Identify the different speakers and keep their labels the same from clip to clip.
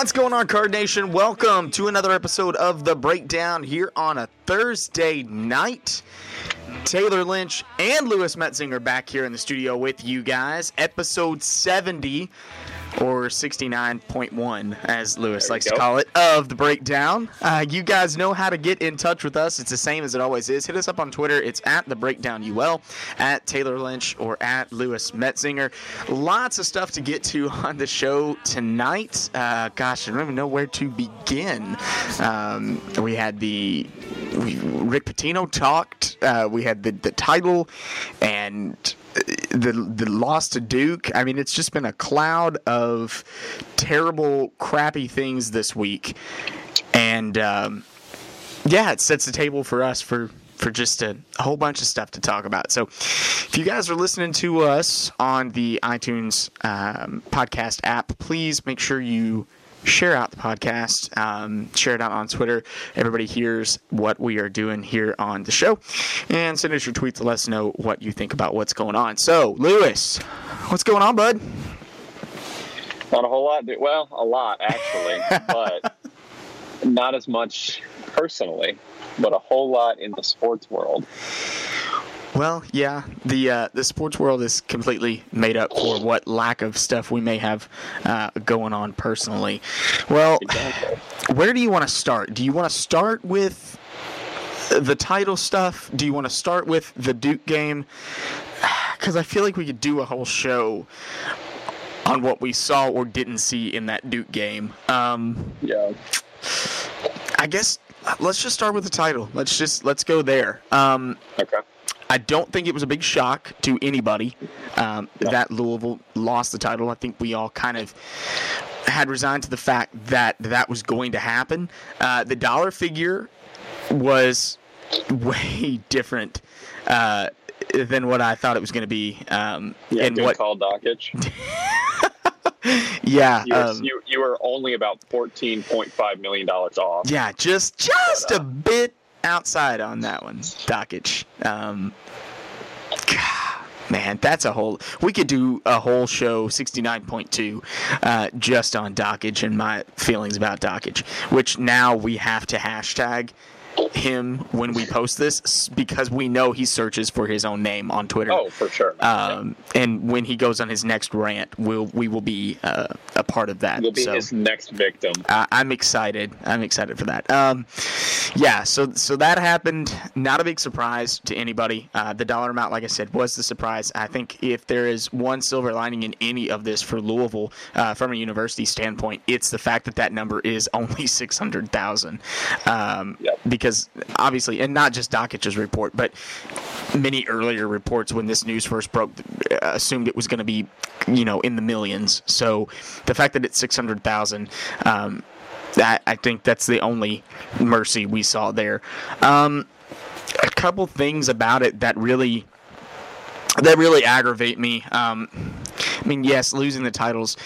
Speaker 1: What's going on, Card Nation? Welcome to another episode of The Breakdown here on a Thursday night. Tayler Lynch and Louis Metzinger back here in the studio with you guys. Episode 70 or 69.1, as Louis likes to call it, of the breakdown. Uh, you guys know how to get in touch with us. It's the same as it always is. Hit us up on Twitter. It's at the breakdown UL, at Tayler Lynch, or at Louis Metzinger. Lots of stuff to get to on the show tonight. Uh, gosh, I don't even know where to begin. Um, we had the we, Rick Pitino talked. Uh, we had the, the title and the the loss to Duke. I mean, it's just been a cloud of terrible, crappy things this week, and um, yeah, it sets the table for us for for just a, whole bunch of stuff to talk about. So, if you guys are listening to us on the iTunes um, podcast app, please make sure you share out the podcast, um, share it out on Twitter. Everybody hears what we are doing here on the show, and send us your tweets to let us know what you think about what's going on. So, Louis, what's going on, bud?
Speaker 2: Not a whole lot. dude. Well, a lot actually, but not as much personally, but a whole lot in the sports world.
Speaker 1: Well, yeah, the uh, the sports world is completely made up for what lack of stuff we may have uh, going on personally. Well,
Speaker 2: Exactly.
Speaker 1: where do you want to start? Do you want to start with the title stuff? Do you want to start with the Duke game? Because I feel like we could do a whole show on what we saw or didn't see in that Duke game. Um,
Speaker 2: Yeah.
Speaker 1: I guess let's just start with the title. Let's just let's go there. Um,
Speaker 2: Okay.
Speaker 1: I don't think it was a big shock to anybody um, that Louisville lost the title. I think we all kind of had resigned to the fact that that was going to happen. Uh, the dollar figure was way different uh, than what I thought it was going to be. Um,
Speaker 2: Yeah.
Speaker 1: and what?
Speaker 2: call, Dockage.
Speaker 1: Yeah.
Speaker 2: You were,
Speaker 1: um,
Speaker 2: you, you were only about fourteen point five million dollars off.
Speaker 1: Yeah, just just a bit outside on that one, Dockage. Um, God, man, that's a whole. We could do a whole show, sixty nine point two, uh, just on Dockage and my feelings about Dockage. Which now we have to hashtag him when we post this because we know he searches for his own name on Twitter.
Speaker 2: Oh, for sure.
Speaker 1: Um, and when he goes on his next rant, we'll we will be uh, a part of that.
Speaker 2: You'll be
Speaker 1: so.
Speaker 2: his next victim.
Speaker 1: Uh, I'm excited. I'm excited for that. Um, yeah, so so that happened. Not a big surprise to anybody. Uh, the dollar amount, like I said, was the surprise. I think if there is one silver lining in any of this for Louisville, uh, from a university standpoint, it's the fact that that number is only six hundred thousand. Um,
Speaker 2: Yep.
Speaker 1: Because obviously, and not just Dockage's report, but many earlier reports when this news first broke uh, assumed it was going to be, you know, in the millions. So the fact that it's six hundred thousand, um, that I think that's the only mercy we saw there. Um, a couple things about it that really that really aggravate me. Um, I mean, yes, losing the titles,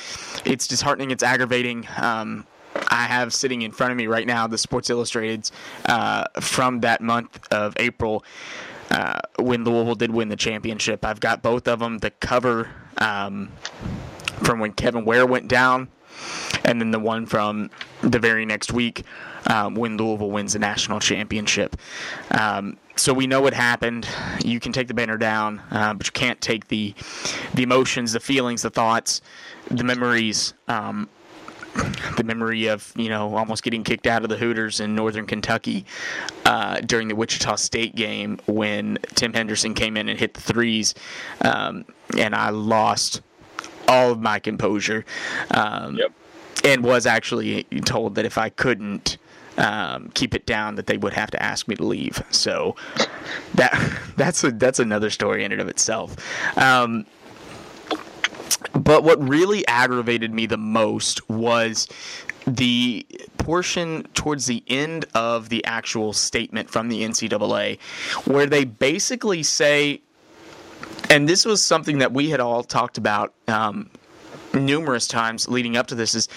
Speaker 1: it's disheartening. It's aggravating. Um, I have sitting in front of me right now the Sports Illustrateds uh, from that month of April uh, when Louisville did win the championship. I've got both of them. The cover um, from when Kevin Ware went down, and then the one from the very next week um, when Louisville wins the national championship. Um, so we know what happened. You can take the banner down, uh, but you can't take the the emotions, the feelings, the thoughts, the memories. Um, the memory of you know almost getting kicked out of the Hooters in Northern Kentucky uh, during the Wichita State game when Tim Henderson came in and hit the threes, um, and I lost all of my composure. Um,
Speaker 2: Yep.
Speaker 1: and was actually told that if I couldn't um, keep it down, that they would have to ask me to leave. So that that's a, that's another story in and of itself. Um, but what really aggravated me the most was the portion towards the end of the actual statement from the NCAA, where they basically say, and this was something that we had all talked about um, numerous times leading up to this, is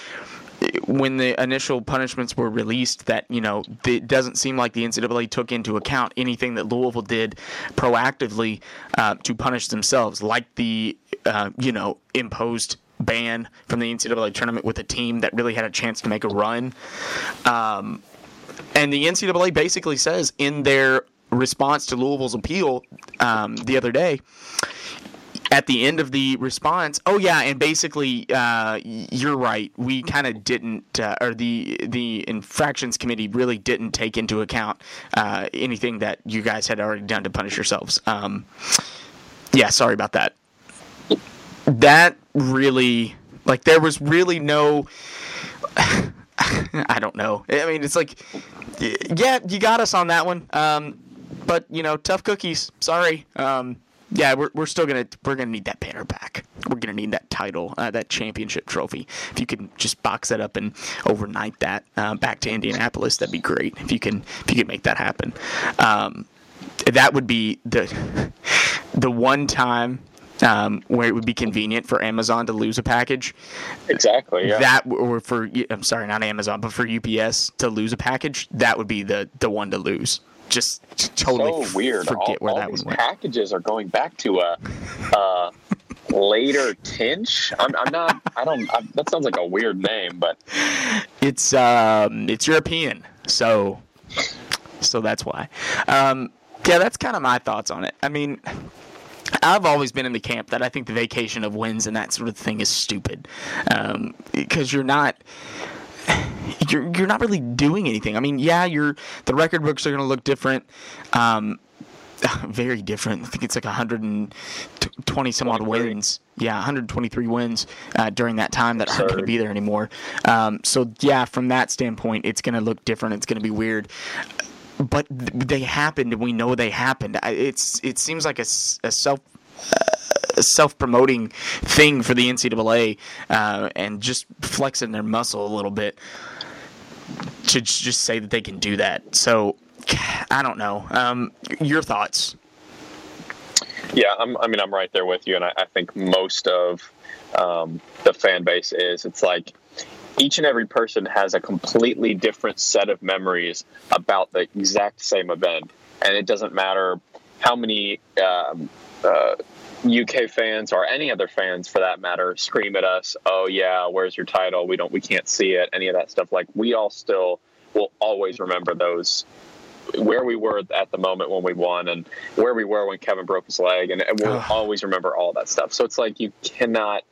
Speaker 1: when the initial punishments were released, that you know it doesn't seem like the NCAA took into account anything that Louisville did proactively uh, to punish themselves, like the uh, you know imposed ban from the NCAA tournament with a team that really had a chance to make a run. Um, and the NCAA basically says in their response to Louisville's appeal um, the other day, at the end of the response, oh yeah, and basically, uh, you're right. We kind of didn't, uh, or the the infractions committee really didn't take into account uh, anything that you guys had already done to punish yourselves. Um, yeah, sorry about that. That really, like, there was really no. I don't know. I mean, it's like, yeah, you got us on that one. Um, but you know, tough cookies. Sorry. Um, yeah, we're, we're still gonna we're gonna need that banner back. We're gonna need that title, uh, that championship trophy. If you can just box that up and overnight that uh, back to Indianapolis, that'd be great. If you can if you can make that happen, um, that would be the the one time um, where it would be convenient for Amazon to lose a package.
Speaker 2: Exactly. Yeah.
Speaker 1: That or for I'm sorry, not Amazon, but for UPS to lose a package, that would be the the one to lose just totally
Speaker 2: so weird.
Speaker 1: Forget
Speaker 2: all,
Speaker 1: where
Speaker 2: all
Speaker 1: that
Speaker 2: these
Speaker 1: one went.
Speaker 2: packages are going back to a, a later Tinch. I'm, I'm not. I don't. I, that sounds like a weird name, but
Speaker 1: It's um, it's European, so so that's why. Um, yeah, that's kind of my thoughts on it. I mean. I've always been in the camp that I think the vacation of wins and that sort of thing is stupid, because you're not you're you're not really doing anything. I mean, yeah, you're the record books are going to look different. Um, very different. I think it's like 120 some odd wins. Yeah, 123 wins uh, during that time that aren't going to be there anymore. Um, so yeah, from that standpoint, it's going to look different. It's going to be weird. But th- they happened, we know they happened. I- It's it seems like a, a self self-promoting thing for the NCAA uh, and just flexing their muscle a little bit to just say that they can do that. So I don't know. Um, your thoughts?
Speaker 2: yeah, I'm, I mean, I'm right there with you, and I, I think most of um, the fan base is. It's like each and every person has a completely different set of memories about the exact same event, and it doesn't matter how many um, uh, UK fans or any other fans, for that matter, scream at us. Oh yeah, where's your title? We don't, we can't see it. Any of that stuff. Like we all still will always remember those where we were at the moment when we won and where we were when Kevin broke his leg and, we'll always remember all that stuff. So it's like you cannot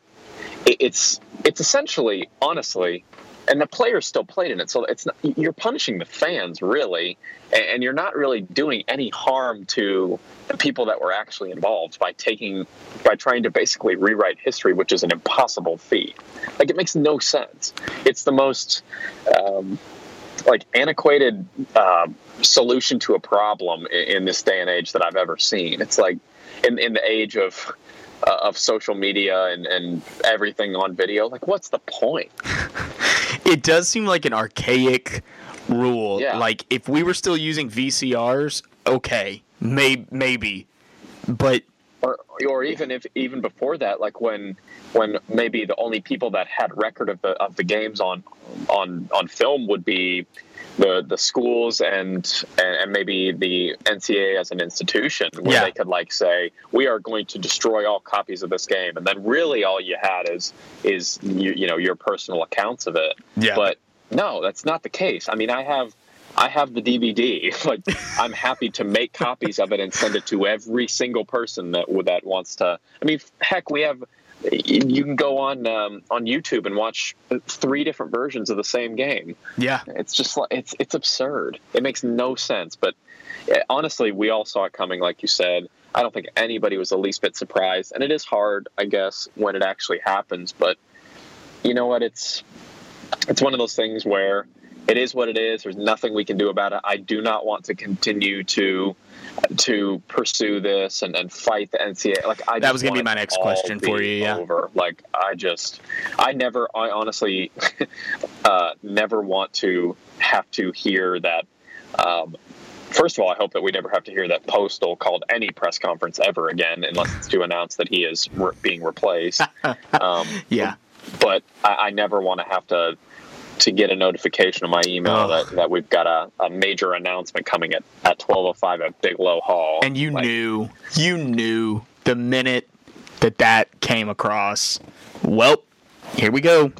Speaker 2: it, it's it's essentially honestly and the players still played in it so it's not, you're punishing the fans really and, you're not really doing any harm to the people that were actually involved by taking by trying to basically rewrite history which is an impossible feat like it makes no sense it's the most um, like antiquated uh, solution to a problem in, in this day and age that I've ever seen. It's like in, in the age of uh, of social media and, and everything on video. Like, what's the point?
Speaker 1: It does seem like an archaic rule.
Speaker 2: Yeah.
Speaker 1: Like if we were still using VCRs, okay, may- maybe, but
Speaker 2: Or or even if even before that, like when when maybe the only people that had record of the of the games on on on film would be the the schools and and, and maybe the NCAA as an institution where
Speaker 1: Yeah.
Speaker 2: they could like say we are going to destroy all copies of this game and then really all you had is is you, you know your personal accounts of it
Speaker 1: Yeah.
Speaker 2: but no that's not the case I mean I have I have the DVD. Like, I'm happy to make copies of it and send it to every single person that that wants to. I mean, heck, we have. You can go on um, on YouTube and watch three different versions of the same game.
Speaker 1: yeah,
Speaker 2: It's just like it's it's absurd. It makes no sense. But eh, honestly, we all saw it coming, like you said. I don't think anybody was the least bit surprised, and it is hard, I guess, when it actually happens. But you know what? It's it's one of those things where it is what it is. There's nothing we can do about it. I do not want to continue to to pursue this and, and fight the NCAA. Like I
Speaker 1: That was gonna be my next question for you, yeah.
Speaker 2: Over. Like I just, I never, I honestly, uh, never want to have to hear that. Um, First of all, I hope that we never have to hear that Postel called any press conference ever again, unless it's to announce that he is re- being replaced. Um,
Speaker 1: yeah.
Speaker 2: but I, I never want to have to to get a notification on my email
Speaker 1: Ugh.
Speaker 2: that, that we've got a, a major announcement coming at, at 12.05 at Bigelow Hall.
Speaker 1: And you
Speaker 2: Like,
Speaker 1: knew, you knew the minute that that came across. Well, Here we go.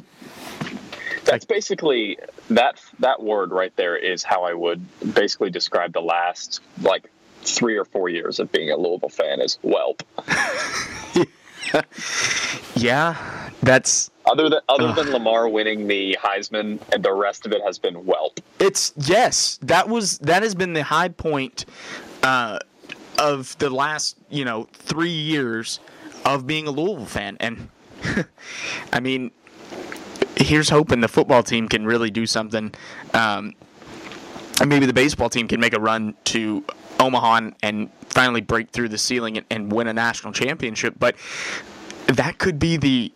Speaker 2: That's basically that that word right there is how I would basically describe the last like three or four years of being a Louisville fan is whelp.
Speaker 1: yeah, that's
Speaker 2: other than other than Lamar winning the Heisman, and the rest of it has been whelp.
Speaker 1: It's yes, that was that has been the high point uh, of the last you know three years of being a Louisville fan, and I mean, here's hoping the football team can really do something. Um, and maybe the baseball team can make a run to Omaha and, and finally break through the ceiling and, and win a national championship. But that could be the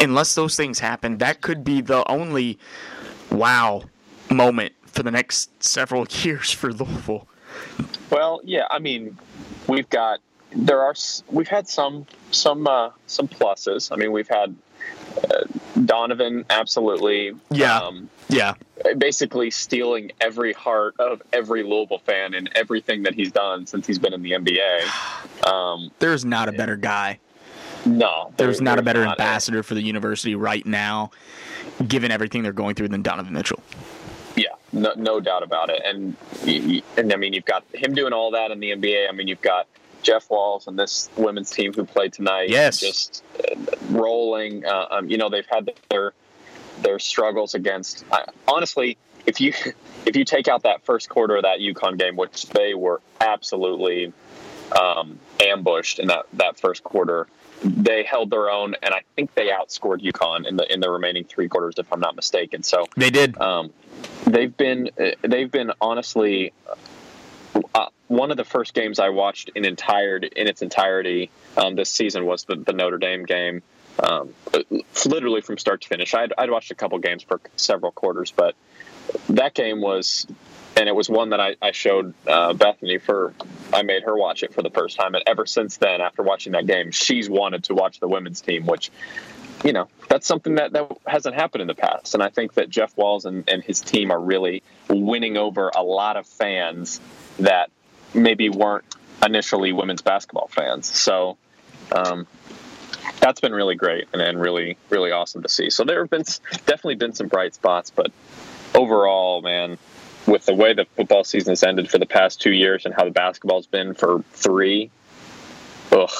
Speaker 1: unless those things happen, that could be the only wow moment for the next several years for Louisville.
Speaker 2: Well, yeah, I mean, we've got there are we've had some some uh, some pluses. I mean, we've had Donovan absolutely,
Speaker 1: yeah, um, yeah,
Speaker 2: basically stealing every heart of every Louisville fan and everything that he's done since he's been in the NBA.
Speaker 1: Um, There's not a better guy.
Speaker 2: No,
Speaker 1: there's, not a better not ambassador a... for the university right now, given everything they're going through, than Donovan Mitchell.
Speaker 2: Yeah, no, no doubt about it. And and I mean, you've got him doing all that in the NBA. I mean, you've got Jeff Walz and this women's team who played tonight.
Speaker 1: Yes,
Speaker 2: just uh, rolling. Uh, um, you know, they've had their their struggles against. Uh, honestly, if you if you take out that first quarter of that UConn game, which they were absolutely um, ambushed in that that first quarter, they held their own, and I think they outscored UConn in the in the remaining three quarters, if I'm not mistaken. So
Speaker 1: they did.
Speaker 2: Um, they've been they've been honestly uh, one of the first games I watched in entire in its entirety um, this season was the, the Notre Dame game. Um, literally from start to finish. I'd, I'd watched a couple games for several quarters, but that game was and it was one that I, I showed uh, Bethany for. I made her watch it for the first time, and ever since then, after watching that game, she's wanted to watch the women's team, which, you know, that's something that, that hasn't happened in the past. And I think that Jeff Walz and, and his team are really winning over a lot of fans that maybe weren't initially women's basketball fans. So. Um, that's been really great and, and really really awesome to see. So there have been definitely been some bright spots, but overall, man, with the way the football season has ended for the past two years and how the basketball's been for three, ugh.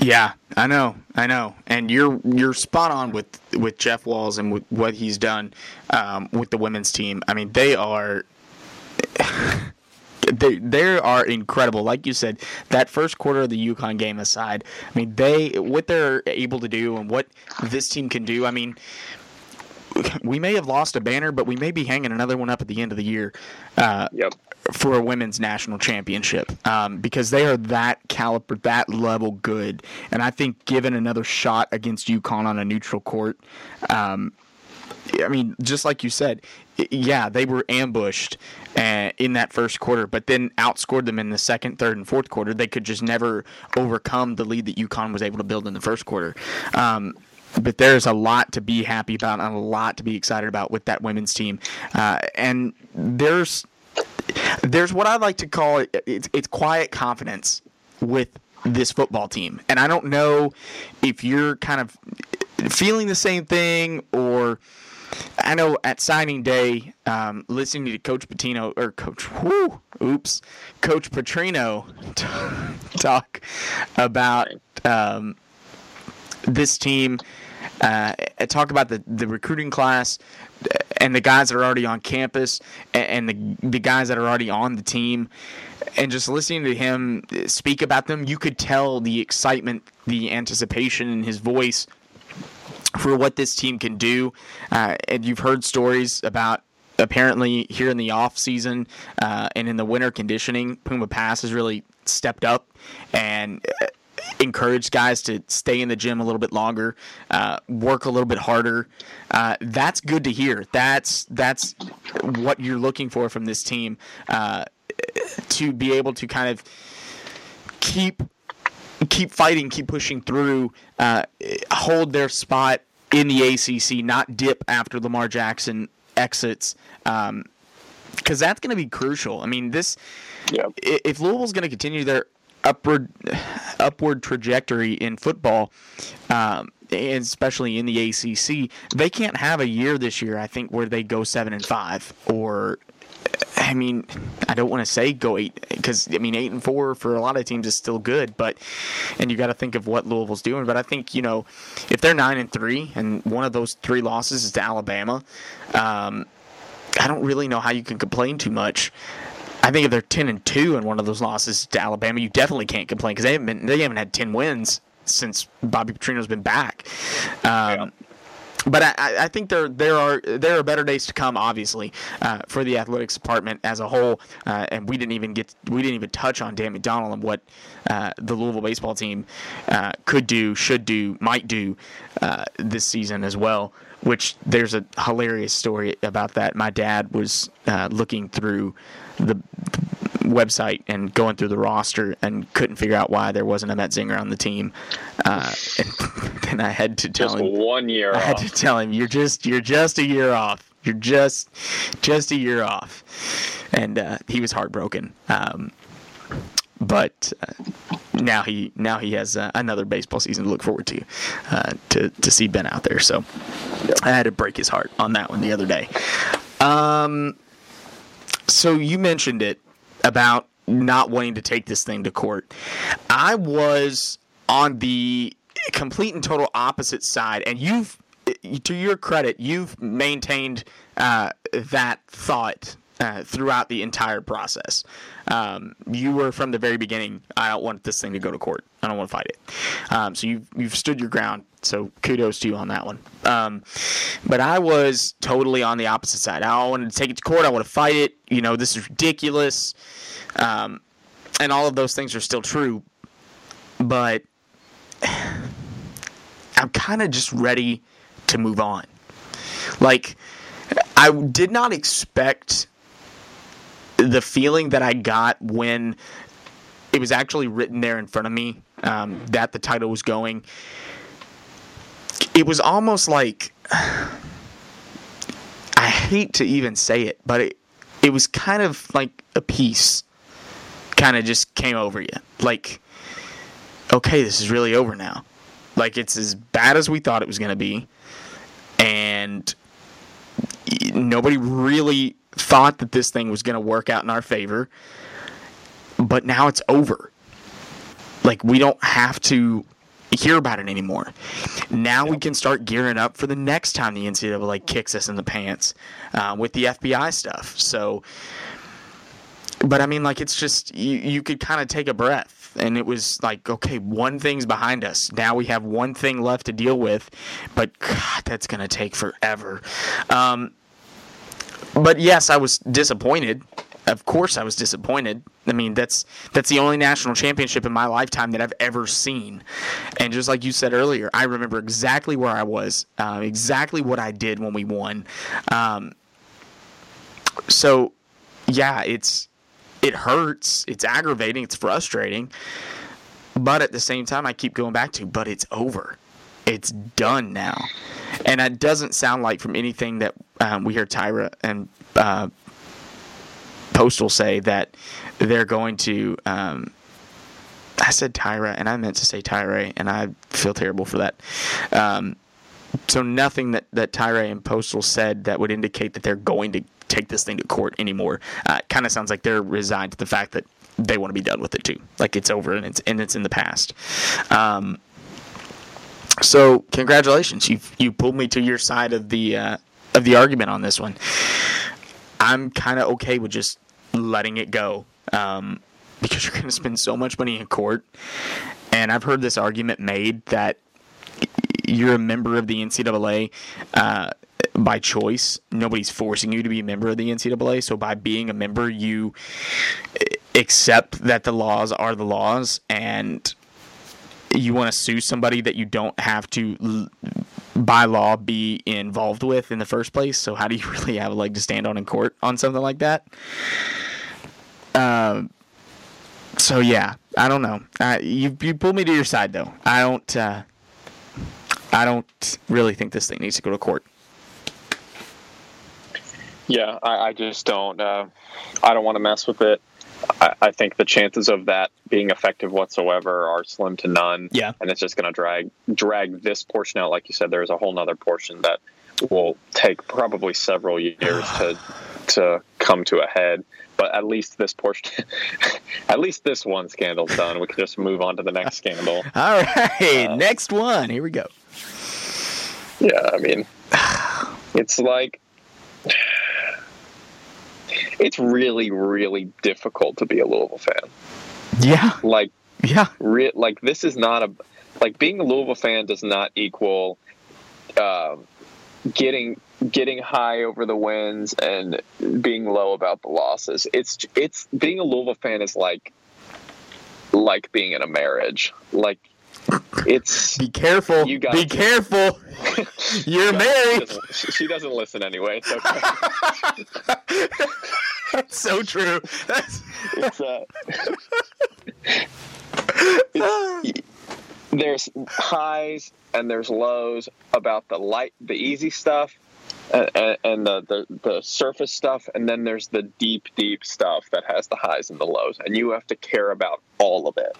Speaker 1: Yeah, I know, I know, and you're you're spot on with with Jeff Walz and with what he's done um, with the women's team. I mean, they are. They, they are incredible. Like you said, that first quarter of the UConn game aside, I mean, they what they're able to do and what this team can do. I mean, we may have lost a banner, but we may be hanging another one up at the end of the year. Uh,
Speaker 2: yep.
Speaker 1: For a women's national championship, um, because they are that caliber, that level good, and I think given another shot against UConn on a neutral court, um, I mean, just like you said, yeah, they were ambushed uh, in that first quarter, but then outscored them in the second, third, and fourth quarter. They could just never overcome the lead that UConn was able to build in the first quarter. Um, but there's a lot to be happy about and a lot to be excited about with that women's team. Uh, and there's there's what I like to call it it's, it's quiet confidence with this football team. And I don't know if you're kind of feeling the same thing or I know at signing day, um, listening to Coach Patino or Coach, whoo, oops, Coach Petrino talk about um, this team uh, talk about the, the recruiting class and the guys that are already on campus and the, the guys that are already on the team. And just listening to him speak about them you could tell the excitement the anticipation in his voice for what this team can do uh, and you've heard stories about apparently here in the off season uh, and in the winter conditioning puma pass has really stepped up and uh, encourage guys to stay in the gym a little bit longer, uh, work a little bit harder. Uh, that's good to hear. That's that's what you're looking for from this team uh, to be able to kind of keep keep fighting, keep pushing through, uh, hold their spot in the ACC, not dip after Lamar Jackson exits. Um, because that's going to be crucial. I mean, this yep. if Louisville's going to continue their upward upward trajectory in football, um, especially in the ACC, they can't have a year this year. I think where they go seven and five, or I mean, I don't want to say go eight because I mean eight and four for a lot of teams is still good, but and you got to think of what Louisville's doing. But I think you know if they're nine and three and one of those three losses is to Alabama, um, I don't really know how you can complain too much. I think if they're ten and two and one of those losses to Alabama, you definitely can't complain because they haven't been, they haven't had ten wins since Bobby Petrino's been back. Um, yeah but I, I, think there there are there are better days to come, obviously, uh, for the athletics department as a whole. Uh, and we didn't even get we didn't even touch on Dan McDonnell and what uh, the Louisville baseball team uh, could do, should do, might do uh, this season as well. Which there's a hilarious story about that. My dad was uh, looking through the website and going through the roster and couldn't figure out why there wasn't a Metzinger on the team. Uh, and, and I had to tell
Speaker 2: just
Speaker 1: him
Speaker 2: one year. I
Speaker 1: had to tell him you're just you're just a year off. You're just just a year off, and uh, he was heartbroken. Um, but uh, now he now he has uh, another baseball season to look forward to uh, to to see Ben out there. So yep. I had to break his heart on that one the other day. Um, so you mentioned it about not wanting to take this thing to court. I was on the complete and total opposite side, and you've, to your credit, you've maintained uh, that thought uh, throughout the entire process. Um, you were from the very beginning. I don't want this thing to go to court. I don't want to fight it. Um, so you've you've stood your ground. So kudos to you on that one. Um, but I was totally on the opposite side. I wanted to take it to court. I want to fight it. You know, this is ridiculous. Um, and all of those things are still true. But I'm kind of just ready to move on. Like, I did not expect the feeling that I got when it was actually written there in front of me um, that the title was going. It was almost like I hate to even say it, but it it was kind of like a peace kind of just came over you. Like, okay, this is really over now. Like, it's as bad as we thought it was going to be. And nobody really thought that this thing was going to work out in our favor. But now it's over. Like, we don't have to hear about it anymore. Now we can start gearing up for the next time the NCAA kicks us in the pants uh, with the FBI stuff. So, but I mean, like, it's just, you, you could kind of take a breath. And it was like, okay, one thing's behind us. Now we have one thing left to deal with. But, God, that's going to take forever. Um, but yes, I was disappointed. Of course, I was disappointed. I mean, that's that's the only national championship in my lifetime that I've ever seen. And just like you said earlier, I remember exactly where I was, uh, exactly what I did when we won. Um, so, yeah, it's it hurts, it's aggravating, it's frustrating. But at the same time, I keep going back to, but it's over. It's done now. And it doesn't sound like from anything that um, we hear Tyra and uh, Postel say that they're going to. Um, I said Tyra, and I meant to say Tyra, and I feel terrible for that. Um, so nothing that that Tyra and Postel said that would indicate that they're going to take this thing to court anymore. Uh, kind of sounds like they're resigned to the fact that they want to be done with it too. Like it's over and it's and it's in the past. Um, so congratulations, you you pulled me to your side of the uh, of the argument on this one. I'm kind of okay with just letting it go um, because you're going to spend so much money in court. And I've heard this argument made that you're a member of the NCAA uh, by choice. Nobody's forcing you to be a member of the NCAA. So by being a member, you accept that the laws are the laws, and you want to sue somebody that you don't have to by law be involved with in the first place. So how do you really have a leg to stand on in court on something like that? Um. So yeah, I don't know. You you pulled me to your side though. I don't. Uh, I don't really think this thing needs to go to court.
Speaker 2: Yeah, I, I just don't. Uh, I don't want to mess with it. I, I think the chances of that being effective whatsoever are slim to none.
Speaker 1: Yeah.
Speaker 2: and it's just going to drag drag this portion out. Like you said, there's a whole nother portion that will take probably several years to to come to a head. But at least this portion, at least this one scandal's done. We can just move on to the next scandal.
Speaker 1: All right,
Speaker 2: Uh,
Speaker 1: next one. Here we go.
Speaker 2: Yeah, I mean, it's like it's really, really difficult to be a Louisville fan.
Speaker 1: Yeah,
Speaker 2: Like,
Speaker 1: yeah,
Speaker 2: re- like this is not a like being a Louisville fan does not equal um, getting getting high over the wins and being low about the losses. It's it's being a Louisville fan is like like being in a marriage. Like it's
Speaker 1: Be careful.
Speaker 2: You got
Speaker 1: Be careful. You're
Speaker 2: She
Speaker 1: married.
Speaker 2: doesn't, she doesn't listen anyway. It's okay.
Speaker 1: That's so true. That's
Speaker 2: It's, uh, it's, there's highs and there's lows about the light, the easy stuff, and, and, and the, the the surface stuff, and then there's the deep, deep stuff that has the highs and the lows, and you have to care about all of it.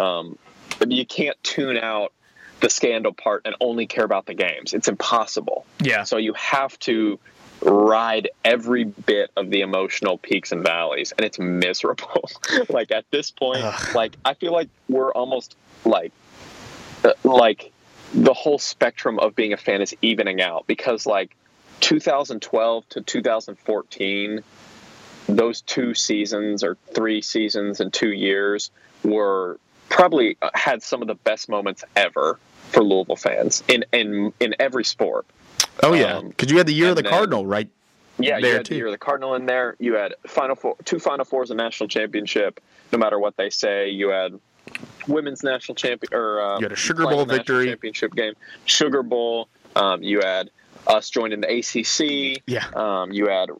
Speaker 2: Um, but you can't tune out the scandal part and only care about the games. It's impossible.
Speaker 1: yeah.
Speaker 2: So you have to ride every bit of the emotional peaks and valleys, and it's miserable. like at this point,
Speaker 1: Ugh.
Speaker 2: like I feel like we're almost like uh, like the whole spectrum of being a fan is evening out because like 2012 to 2014 those two seasons or three seasons in two years were probably uh, had some of the best moments ever for Louisville fans in in in every sport.
Speaker 1: Oh yeah,
Speaker 2: Um,
Speaker 1: because you had the year of the
Speaker 2: then-
Speaker 1: Cardinal, right?
Speaker 2: Yeah, you had
Speaker 1: too.
Speaker 2: you're the Cardinal in there. You had final four, two Final Fours, a national championship. No matter what they say, you had women's national champion or uh,
Speaker 1: You had a Sugar Bowl victory.
Speaker 2: championship game, Sugar Bowl. Um, you had us joining the ACC.
Speaker 1: Yeah.
Speaker 2: Um, you had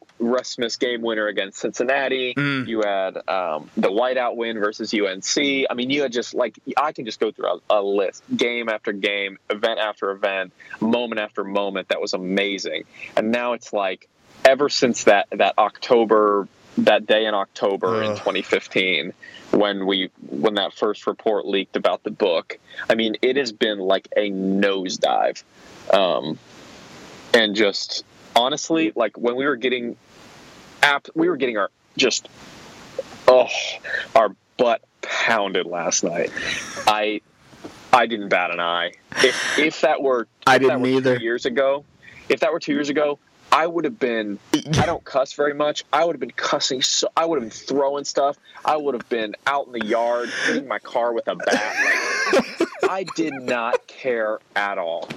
Speaker 2: Smith's game winner against Cincinnati.
Speaker 1: Mm.
Speaker 2: You had um, the whiteout win versus UNC. I mean, you had just like I can just go through a, a list, game after game, event after event, moment after moment. That was amazing. And now it's like ever since that that October that day in October in 2015 when we when that first report leaked about the book. I mean, it has been like a nosedive. Um, and just honestly, like when we were getting app, we were getting our just oh our butt pounded last night. I I didn't bat an eye. If if that were
Speaker 1: I
Speaker 2: if that
Speaker 1: didn't
Speaker 2: were
Speaker 1: either.
Speaker 2: Two years ago, if that were two years ago, I would have been. I don't cuss very much. I would have been cussing. So I would have been throwing stuff. I would have been out in the yard hitting my car with a bat. Like, I did not care at all.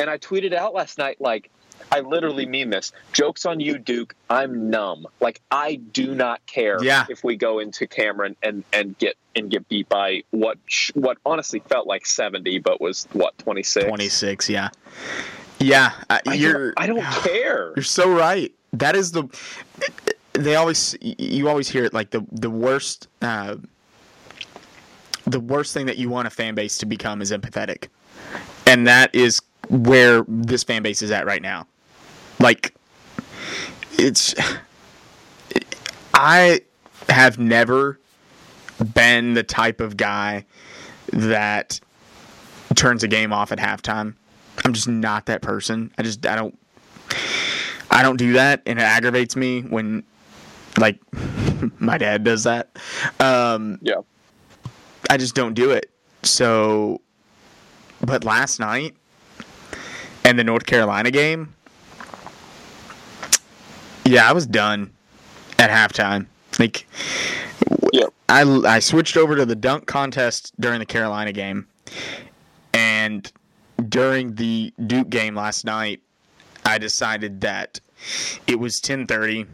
Speaker 2: And I tweeted out last night, like, I literally mean this. Jokes on you, Duke. I'm numb. Like, I do not care
Speaker 1: Yeah.
Speaker 2: if we go into Cameron and, and get and get beat by what sh- what honestly felt like 70, but was what 26.
Speaker 1: Twenty six. Yeah. Yeah. I,
Speaker 2: I
Speaker 1: you're.
Speaker 2: don't, I don't care.
Speaker 1: You're so right. That is the. They always. You always hear it like the the worst. Uh, the worst thing that you want a fan base to become is empathetic, and that is where this fan base is at right now. Like, it's. I have never been the type of guy that turns a game off at halftime. I'm just not that person. I just I don't I don't do that and it aggravates me when like my dad does that. Um
Speaker 2: Yeah.
Speaker 1: I just don't do it. So but last night and the North Carolina game yeah, I was done at halftime. Like
Speaker 2: Yeah.
Speaker 1: I, I switched over to the dunk contest during the Carolina game, and during the Duke game last night, I decided that it was 10:30,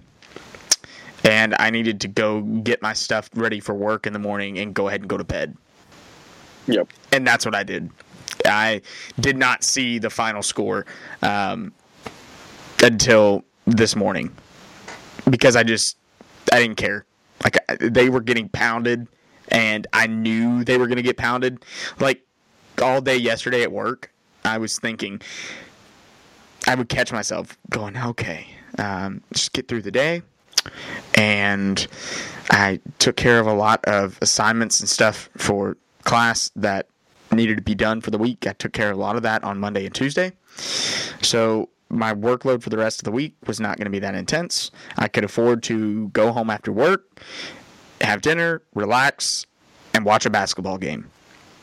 Speaker 1: and I needed to go get my stuff ready for work in the morning and go ahead and go to bed.
Speaker 2: Yep.
Speaker 1: And that's what I did. I did not see the final score um, until this morning because I just I didn't care. Like they were getting pounded, and I knew they were going to get pounded. Like all day yesterday at work, I was thinking I would catch myself going, "Okay, um, just get through the day, and I took care of a lot of assignments and stuff for class that needed to be done for the week. I took care of a lot of that on Monday and Tuesday. So my workload for the rest of the week was not going to be that intense. I could afford to go home after work, have dinner, relax, and watch a basketball game.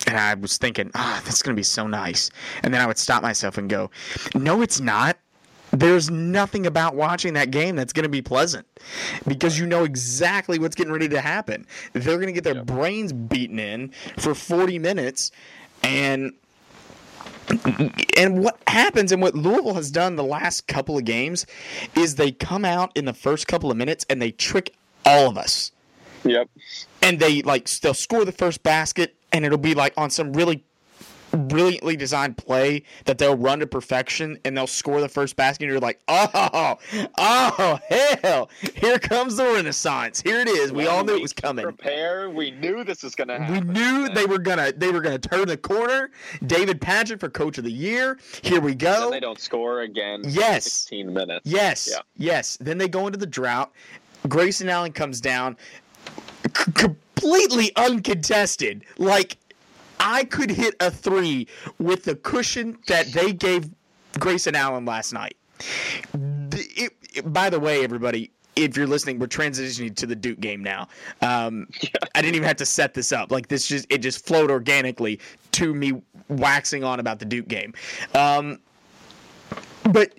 Speaker 1: And I was thinking, ah, oh, that's going to be so nice. And then I would stop myself and go, no, it's not. There's nothing about watching that game that's going to be pleasant because you know exactly what's getting ready to happen. They're going to get their yep. brains beaten in for 40 minutes. And and what happens and what Louisville has done the last couple of games is they come out in the first couple of minutes and they trick all of us.
Speaker 2: Yep.
Speaker 1: And they like they'll score the first basket and it'll be like on some really brilliantly designed play that they'll run to perfection and they'll score the first basket and you're like, "Oh, oh, hell. Here comes the renaissance. Here it is. We all knew it was coming."
Speaker 2: Prepare. We knew this was going to
Speaker 1: happen. We knew they were going to they were going to turn the corner. David Padgett for coach of the year. Here we go.
Speaker 2: They don't score again.
Speaker 1: Yes.
Speaker 2: 16 minutes.
Speaker 1: Yes. Yeah. Yes. Then they go into the drought. Grayson Allen comes down c- completely uncontested. Like I could hit a three with the cushion that they gave Grayson Allen last night. It, it, by the way, everybody, if you're listening, we're transitioning to the Duke game now. Um. I didn't even have to set this up. Like this just it just flowed organically to me waxing on about the Duke game. Um, but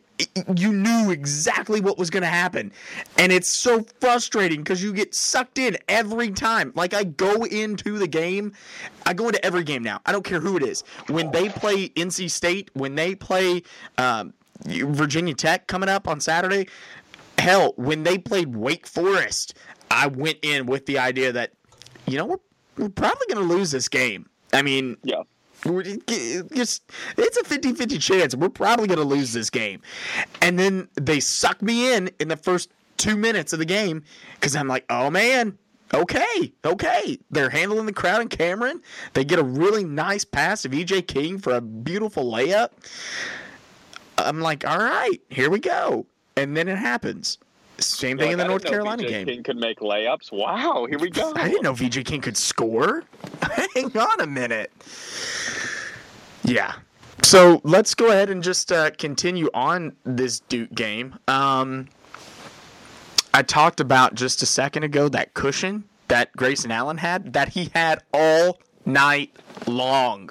Speaker 1: you knew exactly what was going to happen. And it's so frustrating because you get sucked in every time. Like, I go into the game, I go into every game now. I don't care who it is. When they play NC State, when they play um, Virginia Tech coming up on Saturday, hell, when they played Wake Forest, I went in with the idea that, you know, we're, we're probably going to lose this game. I mean,
Speaker 2: yeah
Speaker 1: it's, it's a 50 50 chance. We're probably going to lose this game. And then they suck me in in the first two minutes of the game because I'm like, oh man, okay, okay. They're handling the crowd and Cameron. They get a really nice pass of VJ King for a beautiful layup. I'm like, all right, here we go. And then it happens. Same thing like, in the North Carolina
Speaker 2: VJ
Speaker 1: game.
Speaker 2: King could make layups. Wow, here we go.
Speaker 1: I didn't know VJ King could score. Hang on a minute. Yeah. So let's go ahead and just uh, continue on this Duke game. Um, I talked about just a second ago that cushion that Grayson Allen had that he had all night long.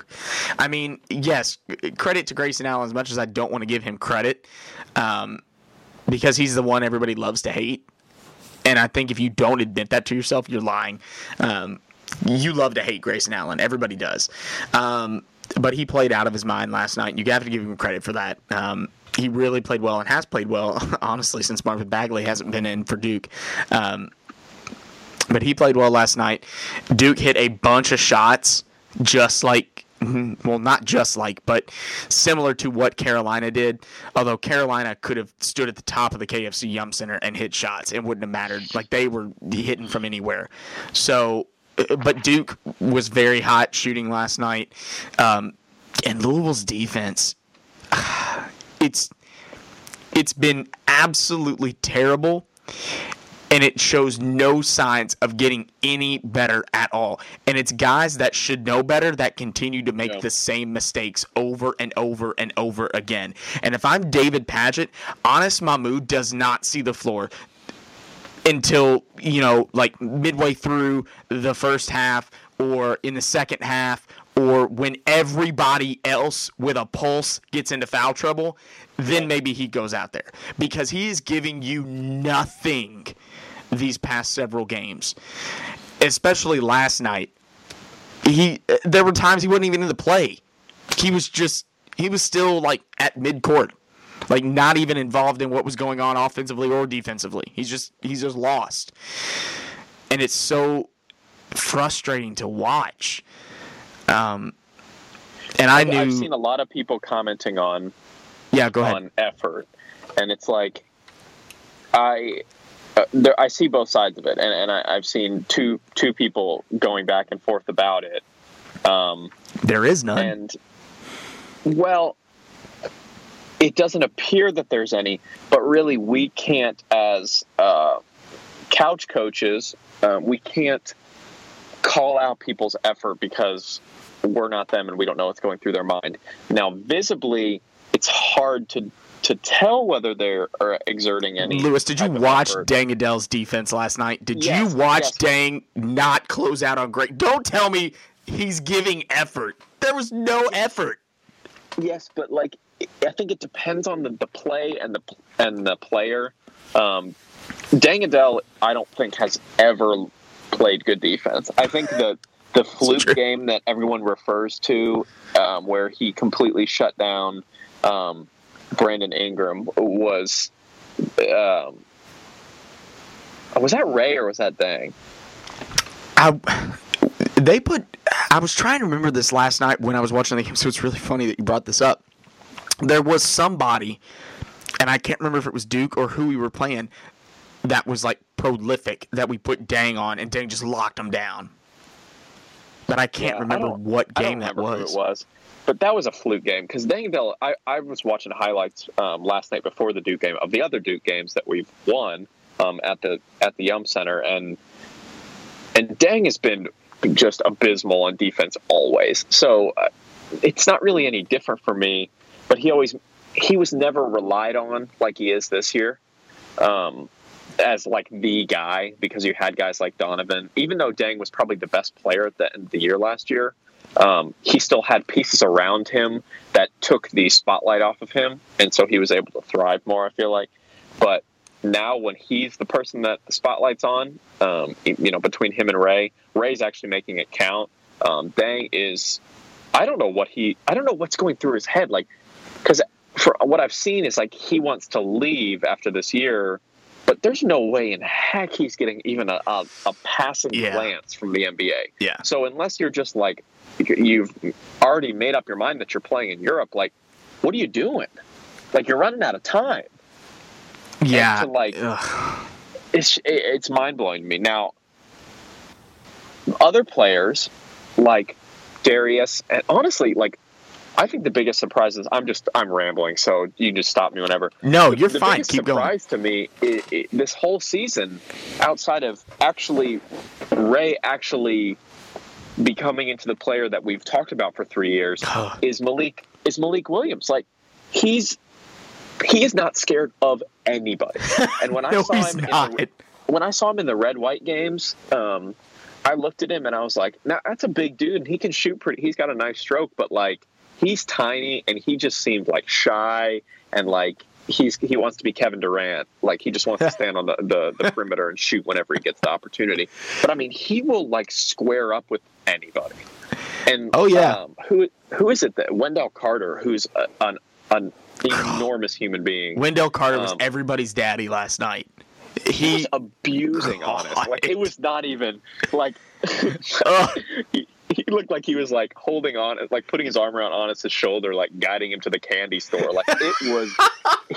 Speaker 1: I mean, yes, credit to Grayson Allen as much as I don't want to give him credit. Um, because he's the one everybody loves to hate. And I think if you don't admit that to yourself, you're lying. Um, you love to hate Grayson Allen. Everybody does. Um, but he played out of his mind last night. You have to give him credit for that. Um, he really played well and has played well, honestly, since Marvin Bagley hasn't been in for Duke. Um, but he played well last night. Duke hit a bunch of shots, just like well, not just like, but similar to what Carolina did. Although Carolina could have stood at the top of the KFC Yum Center and hit shots, it wouldn't have mattered. Like they were hitting from anywhere. So, but Duke was very hot shooting last night, um, and Louisville's defense, it's it's been absolutely terrible and it shows no signs of getting any better at all. And it's guys that should know better that continue to make yeah. the same mistakes over and over and over again. And if I'm David Padgett, Anas Mahmoud does not see the floor until, you know, like midway through the first half or in the second half or when everybody else with a pulse gets into foul trouble, then maybe he goes out there because he is giving you nothing these past several games, especially last night. He there were times he wasn't even in the play. He was just he was still like at mid court, like not even involved in what was going on offensively or defensively. He's just he's just lost, and it's so frustrating to watch. Um, and I knew
Speaker 2: I've seen a lot of people commenting on
Speaker 1: yeah, go ahead
Speaker 2: on effort, and it's like I uh, there, I see both sides of it, and, and I, have seen two two people going back and forth about it. Um,
Speaker 1: there is none.
Speaker 2: And well, it doesn't appear that there's any, but really, we can't as uh, couch coaches, um, we can't call out people's effort because we're not them and we don't know what's going through their mind. Now, visibly, it's hard to to tell whether they're exerting any.
Speaker 1: Louis, did you watch
Speaker 2: effort.
Speaker 1: Deng Adel's defense last night? Did
Speaker 2: Yes,
Speaker 1: you watch
Speaker 2: yes.
Speaker 1: Deng not close out on great? Don't tell me he's giving effort. There was no effort.
Speaker 2: Yes, but like I think it depends on the, the play and the and the player. Um, Deng Adel, I don't think has ever played good defense. I think the the fluke game that everyone refers to, um, where he completely shut down um, Brandon Ingram, was um, was that Ray or was that Deng?
Speaker 1: I, they put. I was trying to remember this last night when I was watching the game, so it's really funny that you brought this up. There was somebody, and I can't remember if it was Duke or who we were playing, that was like prolific that we put Deng on, and Deng just locked him down. But I can't
Speaker 2: Yeah,
Speaker 1: remember what
Speaker 2: I don't
Speaker 1: game that
Speaker 2: remember
Speaker 1: was.
Speaker 2: Who it was. But that was a fluke game because Deng Adel. I, I was watching highlights um, last night before the Duke game of the other Duke games that we've won um, at the at the Yum Center, and and Deng has been just abysmal on defense always. So uh, it's not really any different for me. But he always he was never relied on like he is this year. Um, as like the guy because you had guys like Donovan. Even though Deng was probably the best player at the end of the year last year, um, he still had pieces around him that took the spotlight off of him, and so he was able to thrive more. I feel like, now when he's the person that the spotlight's on, um, you know, between him and Ray, Ray's actually making it count. Um, Deng is, I don't know what he, I don't know what's going through his head, like, because for what I've seen is like he wants to leave after this year. But there's no way in heck he's getting even a, a, a passing
Speaker 1: Yeah.
Speaker 2: glance from the NBA.
Speaker 1: Yeah.
Speaker 2: So unless you're just like you've already made up your mind that you're playing in Europe, like what are you doing? Like you're running out of time.
Speaker 1: Yeah.
Speaker 2: to, like-
Speaker 1: ugh.
Speaker 2: It's it's mind blowing to me. Now, other players like Darius, and honestly, like I think the biggest surprise is I'm just I'm rambling, so you can just stop me whenever.
Speaker 1: no, you're
Speaker 2: the
Speaker 1: fine. Keep going.
Speaker 2: surprise to me i i this whole season, outside of actually Ray actually becoming into the player that we've talked about for three years, is Malik is Malik Williams. Like he's he is not scared of anybody. And when I
Speaker 1: no,
Speaker 2: saw
Speaker 1: he's
Speaker 2: him the, when I saw him in the red white games, um, I looked at him and I was like, "Now that's a big dude, and he can shoot pretty. He's got a nice stroke, but like he's tiny, and he just seemed like shy and like." He's he wants to be Kevin Durant, like he just wants to stand on the, the, the perimeter and shoot whenever he gets the opportunity. But I mean, he will like square up with anybody. And
Speaker 1: Oh, yeah.
Speaker 2: um, who who is it that Wendell Carter, who's a, an an enormous human being,
Speaker 1: Wendell Carter was
Speaker 2: Um,
Speaker 1: every's daddy last night.
Speaker 2: he
Speaker 1: He,
Speaker 2: was abusing
Speaker 1: God.
Speaker 2: Honest. Like it was not even like he, he looked like he was like holding on, like putting his arm around Anas's shoulder, like guiding him to the candy store. Like it was,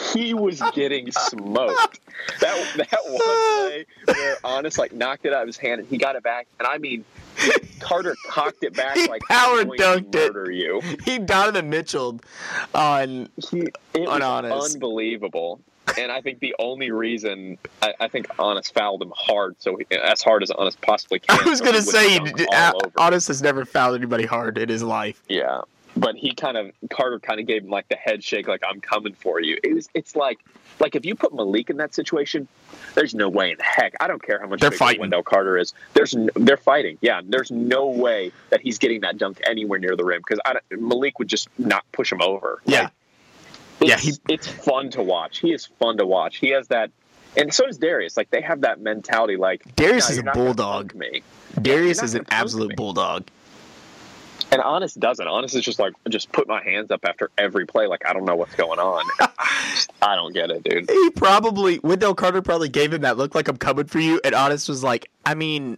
Speaker 2: he was getting smoked. That that one play where Anas like knocked it out of his hand and he got it back, and I mean. Carter cocked it back
Speaker 1: He
Speaker 2: like
Speaker 1: power
Speaker 2: to
Speaker 1: dunked it.
Speaker 2: murder you.
Speaker 1: he Donovan Mitchell on
Speaker 2: He, it was
Speaker 1: Anas.
Speaker 2: unbelievable. And I think the only reason I, I think Anas fouled him hard, so he, as hard as Anas possibly can.
Speaker 1: I was gonna
Speaker 2: he
Speaker 1: say,
Speaker 2: dunk
Speaker 1: he-
Speaker 2: all over.
Speaker 1: Anas has never fouled anybody hard in his life.
Speaker 2: Yeah, but he kind of Carter kind of gave him like the head shake, like I'm coming for you. It was, it's like, like if you put Malik in that situation, there's no way in heck. I don't care how much
Speaker 1: They're fighting.
Speaker 2: Wendell Carter is. There's they're fighting. Yeah, there's no way that he's getting that dunk anywhere near the rim because Malik would just not push him over.
Speaker 1: Yeah.
Speaker 2: Like,
Speaker 1: Yeah,
Speaker 2: it's,
Speaker 1: he-
Speaker 2: it's fun to watch. He is fun to watch. He has that, and so does Darius. Like they have that mentality. Like
Speaker 1: Darius
Speaker 2: "No,
Speaker 1: is a bulldog.
Speaker 2: Me.
Speaker 1: Darius
Speaker 2: not
Speaker 1: is an absolute
Speaker 2: me.
Speaker 1: bulldog.
Speaker 2: And Anas doesn't. Anas is just like, just put my hands up after every play. Like, I don't know what's going on. I don't get it, dude.
Speaker 1: He probably Wendell Carter probably gave him that look like I'm coming for you, and Anas was like, I mean,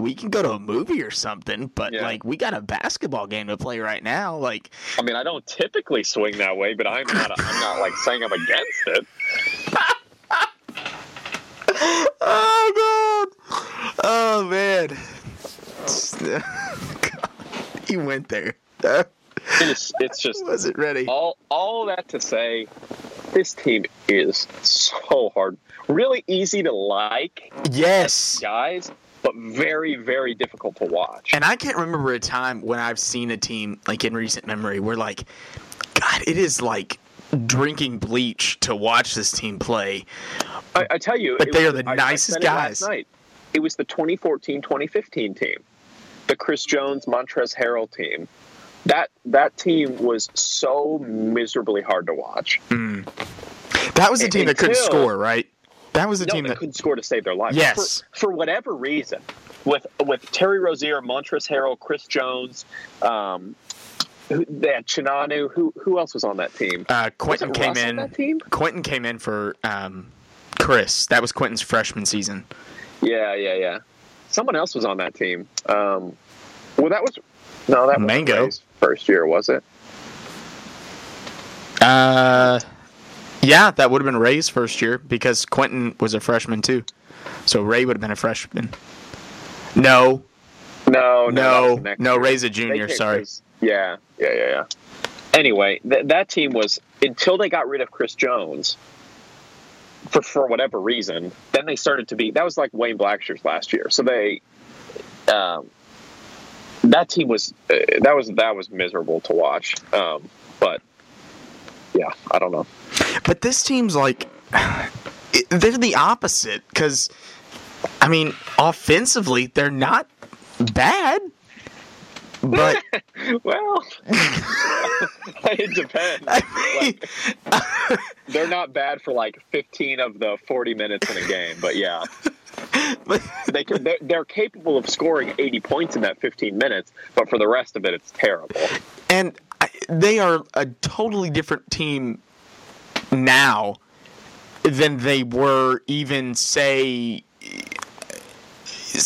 Speaker 1: we can go to a movie or something, but
Speaker 2: Yeah.
Speaker 1: like we got a basketball game to play right now. Like,
Speaker 2: I mean, I don't typically swing that way, but I'm not. I'm not like saying I'm against it.
Speaker 1: oh god, oh man, he went there.
Speaker 2: It's it's just
Speaker 1: wasn't ready.
Speaker 2: all all that to say. this team is so hard. Really easy to like,
Speaker 1: Yes.
Speaker 2: guys, but very, very difficult to watch.
Speaker 1: And I can't remember a time when I've seen a team like in recent memory where like, God, it is like drinking bleach to watch this team play.
Speaker 2: I, I tell you,
Speaker 1: But they
Speaker 2: was-
Speaker 1: are the
Speaker 2: I- I
Speaker 1: nicest
Speaker 2: it last
Speaker 1: guys.
Speaker 2: night. It was the 2014-2015 team, the Chris Jones Montrezl Harrell team. That that team was so miserably hard to watch.
Speaker 1: That was a team that couldn't score, right? That was a
Speaker 2: No,
Speaker 1: team that
Speaker 2: couldn't score to save their lives.
Speaker 1: Yes.
Speaker 2: For, for whatever reason, with with Terry Rozier, Montrezl Harrell, Chris Jones, um, they had Chinanu. Who who else was on that team?
Speaker 1: uh, Quentin came
Speaker 2: Russ
Speaker 1: in.
Speaker 2: that team?
Speaker 1: Quentin came in for um, Chris. That was Quentin's freshman season.
Speaker 2: Yeah, yeah, yeah. Someone else was on that team. Um, well, that was no, that was
Speaker 1: Mangok.
Speaker 2: Ray's first year, was it?
Speaker 1: Uh, yeah, that would have been Ray's first year because Quentin was a freshman too. So Ray would have been a freshman. No,
Speaker 2: No, no,
Speaker 1: no, no. Ray's a junior. Sorry.
Speaker 2: Yeah, yeah, yeah, yeah. Anyway, th- that team was until they got rid of Chris Jones for for whatever reason. Then they started to be. That was like Wayne Blackshear's last year. So they, um, that team was uh, that was that was miserable to watch. Um, but yeah, I don't know.
Speaker 1: But this team's like they're the opposite because I mean, offensively they're not bad, but
Speaker 2: well, it depends.
Speaker 1: I mean,
Speaker 2: Like, they're not bad for like 15 of the 40 minutes in a game, but yeah.
Speaker 1: but
Speaker 2: they can, they're, they're capable of scoring 80 points in that 15 minutes, but for the rest of it, it's terrible.
Speaker 1: and I- they are a totally different team now than they were even say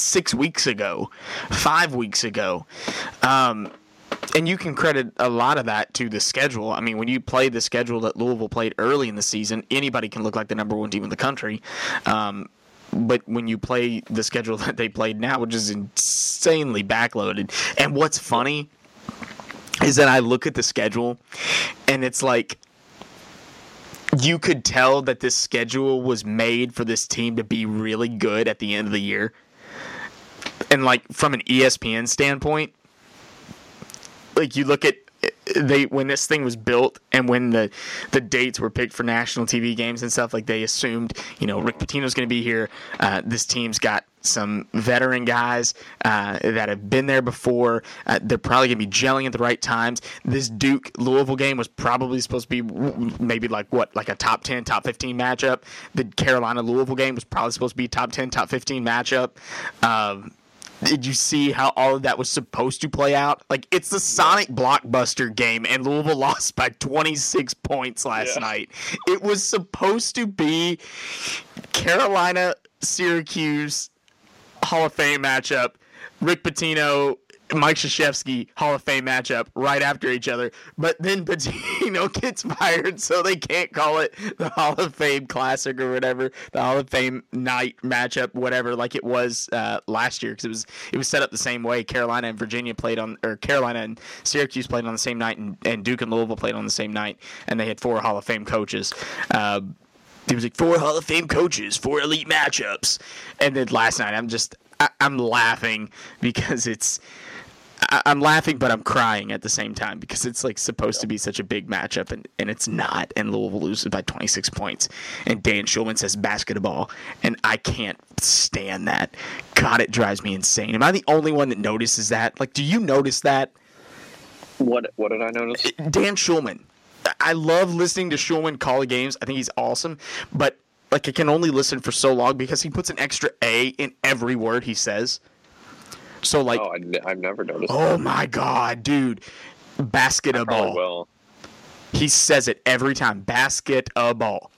Speaker 1: six weeks ago, five weeks ago. Um, and you can credit a lot of that to the schedule. I mean, when you play the schedule that Louisville played early in the season, anybody can look like the number one team in the country. Um, but when you play the schedule that they played now, which is insanely backloaded, and what's funny is that I look at the schedule and it's like you could tell that this schedule was made for this team to be really good at the end of the year. And like from an ESPN standpoint, like you look at they when this thing was built and when the the dates were picked for national TV games and stuff like they assumed you know Rick Pitino's going to be here. Uh, this team's got some veteran guys uh, that have been there before. Uh, they're probably going to be gelling at the right times. This Duke Louisville game was probably supposed to be maybe like what like a top 10 top 15 matchup. The Carolina Louisville game was probably supposed to be top 10 top 15 matchup. Um, did you see how all of that was supposed to play out? Like it's the Sonic blockbuster game, and Louisville lost by 26 points last
Speaker 2: Yeah.
Speaker 1: night. It was supposed to be Carolina Syracuse Hall of Fame matchup. Rick Pitino, Mike Krzyzewski Hall of Fame matchup right after each other. But then Pitino gets fired, so they can't call it the Hall of Fame Classic or whatever, the Hall of Fame night matchup, whatever, like it was uh, last year because it was it was set up the same way. Carolina and Virginia played on, or Carolina and Syracuse played on the same night, and, and Duke and Louisville played on the same night, and they had four Hall of Fame coaches. Uh, it was like four Hall of Fame coaches, four elite matchups, and then last night I'm just I, I'm laughing because it's I, I'm laughing but I'm crying at the same time because it's like supposed to be such a big matchup and, and it's not, and Louisville loses by 26 points, and Dan Shulman says basketball, and I can't stand that. God, it drives me insane. Am I the only one that notices that? Like, do you notice that?
Speaker 2: What what did I notice?
Speaker 1: Eh, Dan Shulman. I love listening to Shulman call games. I think he's awesome, but like I can only listen for so long because he puts an extra A in every word he says. So like,
Speaker 2: Oh, I, have never noticed.
Speaker 1: oh my god, dude, basketball. He says it every time. Basketball.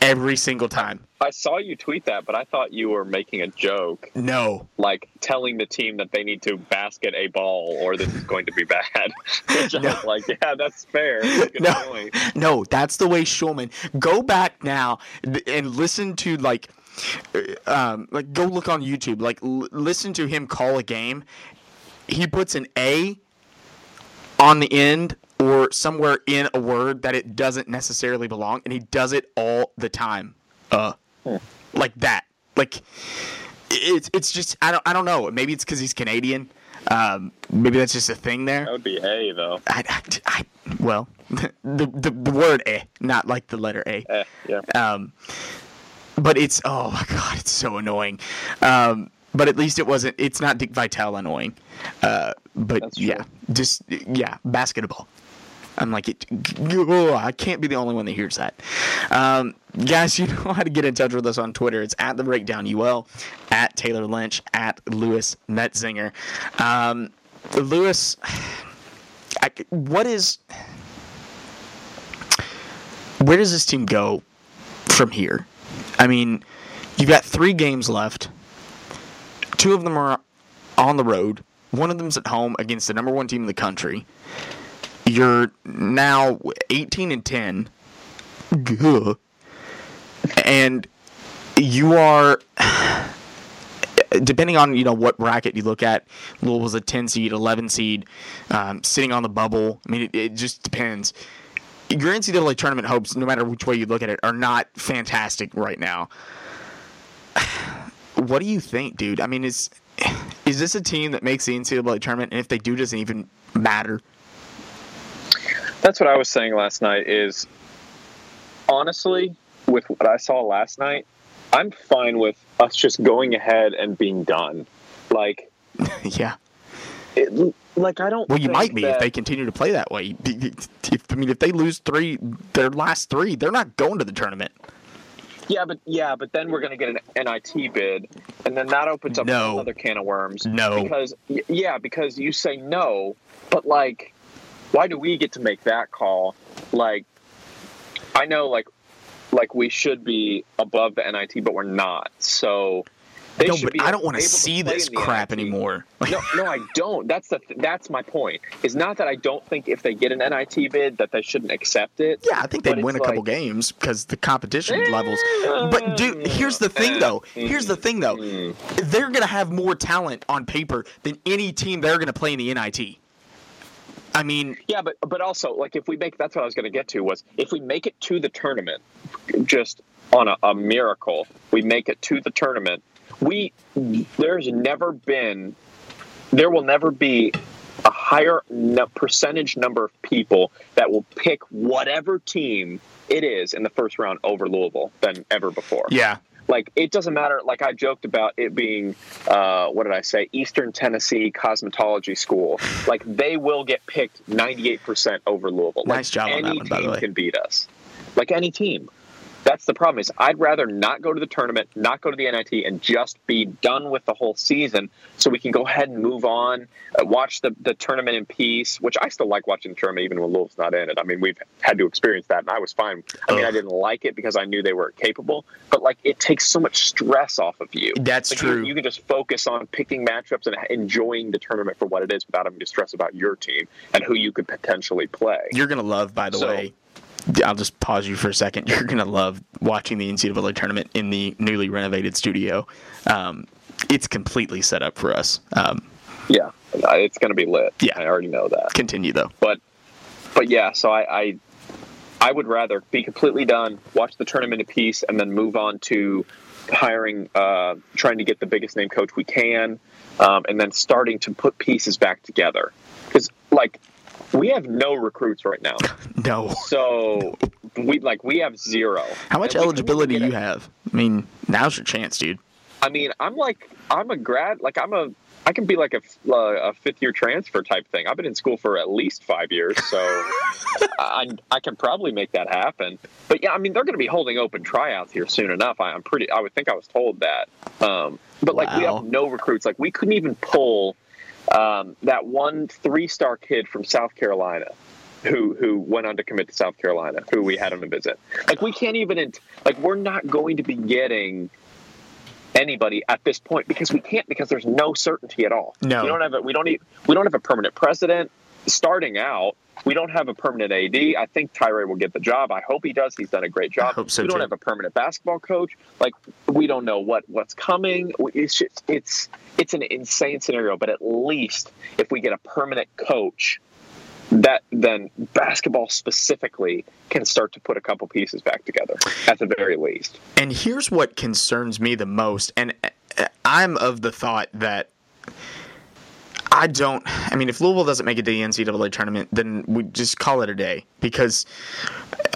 Speaker 1: Every single time.
Speaker 2: I saw you tweet that, but I thought you were making a joke,
Speaker 1: No.
Speaker 2: like telling the team that they need to basket a ball or this is going to be bad. Which I
Speaker 1: No.
Speaker 2: like, yeah, that's fair.
Speaker 1: No. No, that's the way Shulman. Go back now and listen to like, um, like go look on YouTube. Like l- listen to him call a game. He puts an A on the end or somewhere in a word that it doesn't necessarily belong, and he does it all the time. Uh, like that. Like it's it's just I don't I don't know. Maybe it's because he's Canadian. Um, maybe that's just a thing there.
Speaker 2: That would be A though.
Speaker 1: I, I, I well, the, the the word A, not like the letter A.
Speaker 2: Eh, yeah.
Speaker 1: Um, but it's oh my god, it's so annoying. Um, but at least it wasn't. It's not Dick Vitale annoying. Uh, but yeah, just yeah, basketball. I'm like it. oh, I can't be the only one that hears that. Um, guys, you know how to get in touch with us on Twitter. It's at the Breakdown UL, at Tayler Lynch, at Louis Metzinger. Um, Louis, I, what is? Where does this team go from here? I mean, you've got three games left. Two of them are on the road. One of them's at home against the number one team in the country. You're now 18 and 10. Gah. And you are depending on you know what bracket you look at, Louisville's a 10 seed, 11 seed, um, sitting on the bubble. I mean, it, it just depends. Your NCAA tournament hopes, no matter which way you look at it, are not fantastic right now. What do you think, dude? I mean, is is this a team that makes the NCAA tournament, and if they do, doesn't even matter?
Speaker 2: That's what I was saying last night. Is honestly, with what I saw last night, I'm fine with us just going ahead and being done. Like,
Speaker 1: yeah.
Speaker 2: it, like I don't.
Speaker 1: Well, you might be if they continue to play that way. If, I mean, if they lose three, their last three, they're not going to the tournament.
Speaker 2: Yeah, but yeah, but then we're going to get an NIT bid, and then that opens up
Speaker 1: No.
Speaker 2: another can of worms.
Speaker 1: No.
Speaker 2: because yeah, because you say no, but like, why do we get to make that call? Like, I know, like, like we should be above the NIT, but we're not. So they
Speaker 1: no, but I don't want to see this crap anymore.
Speaker 2: no, no, I don't. That's the th- that's my point. Is not that I don't think if they get an NIT bid that they shouldn't accept it.
Speaker 1: Yeah, I think they'd win a couple
Speaker 2: like-
Speaker 1: games because the competition levels. But dude, here's the thing though. Here's the thing though.
Speaker 2: Mm.
Speaker 1: They're gonna have more talent on paper than any team they're gonna play in the NIT. I mean,
Speaker 2: Yeah, but but also like if we make that's what I was going to get to was if we make it to the tournament, just on a, a miracle, we make it to the tournament. We there's never been, there will never be a higher no, percentage number of people that will pick whatever team it is in the first round over Louisville than ever before.
Speaker 1: Yeah,
Speaker 2: like it doesn't matter like i joked about it being uh, what did i say? Eastern tennessee cosmetology school. Like they will get picked 98% over louisville. Like
Speaker 1: Nice job on that one, by the
Speaker 2: team
Speaker 1: way.
Speaker 2: can beat us. Like any team that's the problem is i'd rather not go to the tournament not go to the nit and just be done with the whole season so we can go ahead and move on uh, watch the, the tournament in peace which i still like watching the tournament even when louisville's not in it i mean we've had to experience that and i was fine i mean i didn't like it because i knew they were capable but like it takes so much stress off of you
Speaker 1: that's
Speaker 2: like
Speaker 1: true.
Speaker 2: You, you can just focus on picking matchups and enjoying the tournament for what it is without having to stress about your team and who you could potentially play.
Speaker 1: You're gonna love, by the
Speaker 2: So-
Speaker 1: way. I'll just pause you for a second. You're gonna love watching the NCAA tournament in the newly renovated studio. Um, it's completely set up for us. Um,
Speaker 2: Yeah, it's going to be lit.
Speaker 1: Yeah.
Speaker 2: I already know that.
Speaker 1: continue though.
Speaker 2: But but yeah, so I, I I would rather be completely done, watch the tournament in peace, and then move on to hiring, uh, trying to get the biggest name coach we can, um, and then starting to put pieces back together. Because like we have no recruits right now.
Speaker 1: No.
Speaker 2: So we like we have zero.
Speaker 1: How much
Speaker 2: And
Speaker 1: eligibility
Speaker 2: even
Speaker 1: you have? I mean, now's your chance, dude.
Speaker 2: I mean, I'm like I'm a grad. Like I'm a I can be like a, uh, a fifth year transfer type thing. I've been in school for at least five years, so I I can probably make that happen. But yeah, I mean they're going to be holding open tryouts here soon enough. I, I'm pretty. I would think I was told that. Um, but like we have no recruits. Like we couldn't even pull um, that one three star kid from South Carolina. Who who went on to commit to South Carolina? Who we had on a visit? Like we can't even like we're not going to be getting anybody at this point because we can't because there's no certainty at all.
Speaker 1: No.
Speaker 2: we don't have a, we don't e- we don't have a permanent president starting out. We don't have a permanent AD. I think Tyra will get the job. I hope he does. He's done a great job.
Speaker 1: so,
Speaker 2: we don't
Speaker 1: too.
Speaker 2: have a permanent basketball coach. Like we don't know what what's coming. It's just, it's it's an insane scenario. But at least if we get a permanent coach that then basketball specifically can start to put a couple pieces back together at the very least.
Speaker 1: And here's what concerns me the most, and uh, I'm of the thought that I don't. I mean, if Louisville doesn't make it to the NCAA tournament, then we just call it a day. Because,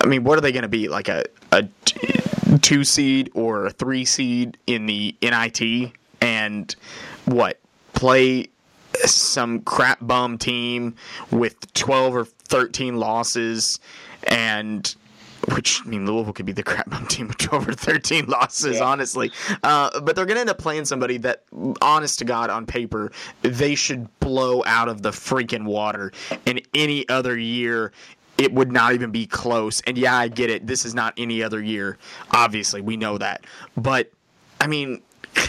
Speaker 1: I mean, what are they going to be like a a two seed or a three seed in the NIT, and what play some crap bum team with 12 or 13 losses and which I mean Louisville could be the crap bum team with 12 or 13 losses,
Speaker 2: Yeah.
Speaker 1: honestly. Uh, but they're going to end up playing somebody that, honest to God, on paper, they should blow out of the freaking water. In any other year, it would not even be close. And yeah, I get it. This is not any other year. Obviously, we know that. But I mean.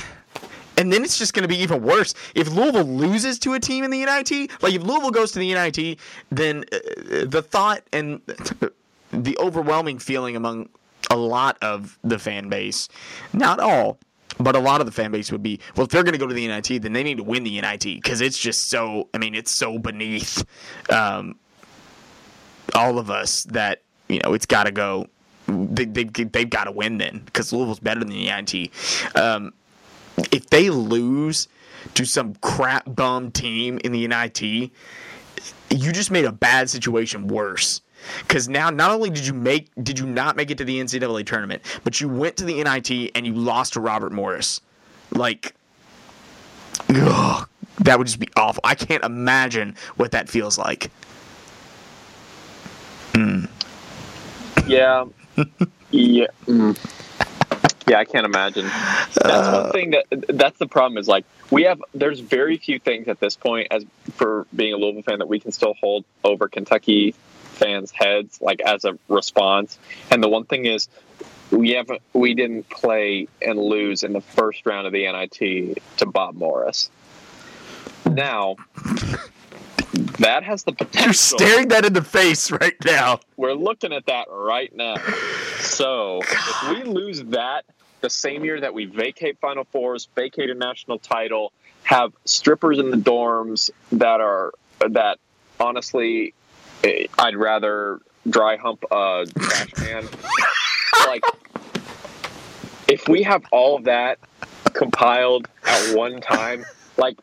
Speaker 1: And then it's just going to be even worse. If Louisville loses to a team in the NIT, like if Louisville goes to the NIT, then uh, the thought and the overwhelming feeling among a lot of the fan base, not all, but a lot of the fan base would be, well, if they're going to go to the NIT, then they need to win the NIT because it's just so, I mean, it's so beneath um, all of us that, you know, it's got to go. They, they, they've got to win then because Louisville's better than the NIT. Um, if they lose to some crap bum team in the NIT, you just made a bad situation worse. Because now, not only did you make, did you not make it to the NCAA tournament, but you went to the NIT and you lost to Robert Morris. Like, ugh, that would just be awful. I can't imagine what that feels like.
Speaker 2: Yeah. yeah. Mm. Yeah, I can't imagine. That's one thing that that's the problem is like we have there's very few things at this point as for being a Louisville fan that we can still hold over Kentucky fans' heads like as a response. And the one thing is we haven't we didn't play and lose in the first round of the NIT to Bob Morris. Now that has the potential
Speaker 1: You're staring that in the face right now.
Speaker 2: we're looking at that right now. So if we lose that the same year that we vacate Final Fours, vacate a national title, have strippers in the dorms that are that honestly, I'd rather dry hump a trash can. like, if we have all of that compiled at one time, like.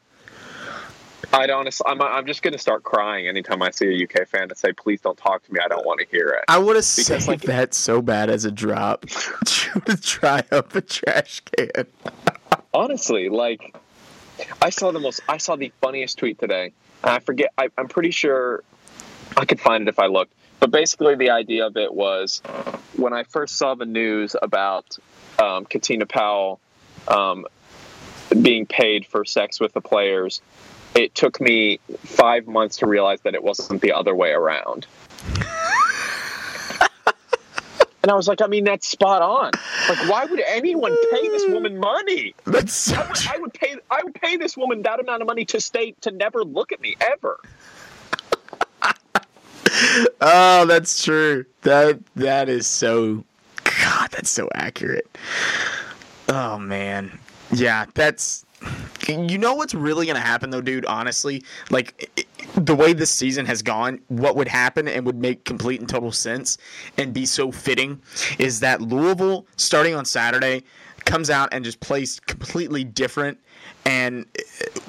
Speaker 2: I'd honestly, I'm, I'm just going to start crying anytime I see a UK fan and say, please don't talk to me. I don't want to hear it.
Speaker 1: I would have
Speaker 2: Because,
Speaker 1: saved
Speaker 2: like-
Speaker 1: that so bad as a drop. to try up a trash can.
Speaker 2: honestly like i saw the most i saw the funniest tweet today and i forget I, i'm pretty sure i could find it if i looked but basically the idea of it was when i first saw the news about um, katina powell um, being paid for sex with the players it took me five months to realize that it wasn't the other way around and i was like i mean that's spot on like why would anyone pay this woman money
Speaker 1: That's so
Speaker 2: I would, I would pay. I would pay this woman that amount of money to stay to never look at me ever.
Speaker 1: Oh, that's true. That that is so God, that's so accurate. Oh man. Yeah, that's you know what's really going to happen though, dude, honestly? Like i- i- the way this season has gone, what would happen and would make complete and total sense and be so fitting is that Louisville starting on Saturday comes out and just plays completely different and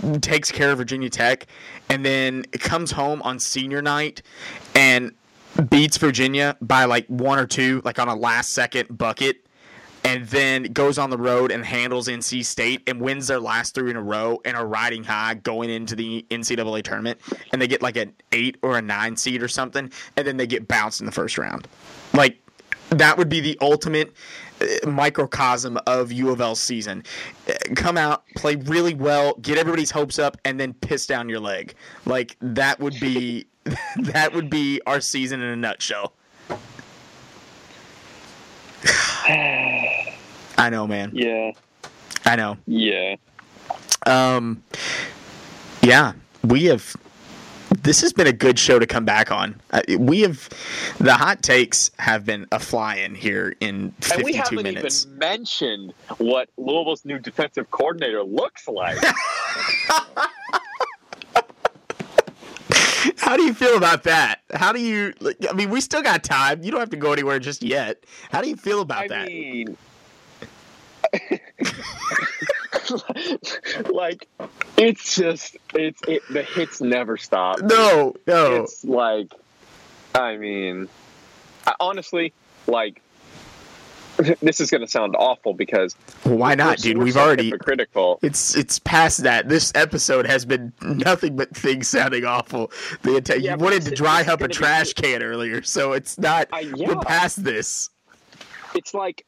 Speaker 1: uh, takes care of Virginia Tech, and then it comes home on senior night and beats Virginia by like one or two, like on a last second bucket, and then goes on the road and handles NC State and wins their last three in a row and are riding high going into the NCAA tournament, and they get like an eight or a nine seed or something, and then they get bounced in the first round. Like that would be the ultimate uh, microcosm of U of L's season. Uh, Come out, play really well, get everybody's hopes up, and then piss down your leg. Like that would be that would be our season in a nutshell. I know, man.
Speaker 2: Yeah,
Speaker 1: I know.
Speaker 2: yeah.
Speaker 1: Um, yeah, we have. This has been a good show to come back on. Uh, we have the hot takes have been a flying here in 52
Speaker 2: And we
Speaker 1: 52
Speaker 2: haven't
Speaker 1: minutes.
Speaker 2: even mentioned what Louisville's new defensive coordinator looks like.
Speaker 1: How do you feel about that? How do you? I mean, we still got time. You don't have to go anywhere just yet. How do you feel about
Speaker 2: I
Speaker 1: that?
Speaker 2: mean, like it's just it's it, the hits never stop.
Speaker 1: no, no.
Speaker 2: It's like, I mean, I, honestly, like this is going to sound awful because
Speaker 1: Well, why not, dude? We've already.
Speaker 2: hypocritical.
Speaker 1: It's it's past that. This episode has been nothing but things sounding awful. The entire
Speaker 2: Yeah,
Speaker 1: you wanted to dry up a
Speaker 2: gonna be-
Speaker 1: trash can earlier, so it's not.
Speaker 2: I-
Speaker 1: We're past this.
Speaker 2: It's like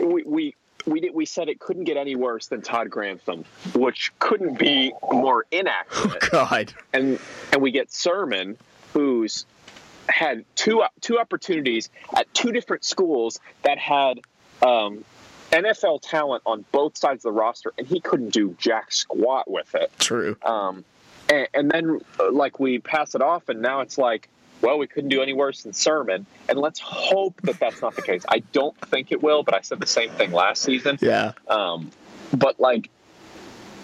Speaker 2: we we. We, did, we said it couldn't get any worse than Todd Grantham, which couldn't be more inaccurate.
Speaker 1: God.
Speaker 2: and and we get Sirmon, who's had two two opportunities at two different schools that had um, NFL talent on both sides of the roster, and he couldn't do jack squat with it.
Speaker 1: True.
Speaker 2: Um, and, and then uh, like we pass it off, and now it's like, well, we couldn't do any worse than Sirmon, and let's hope that that's not the case. I don't think it will, but I said the same thing last season.
Speaker 1: Yeah.
Speaker 2: Um, but like,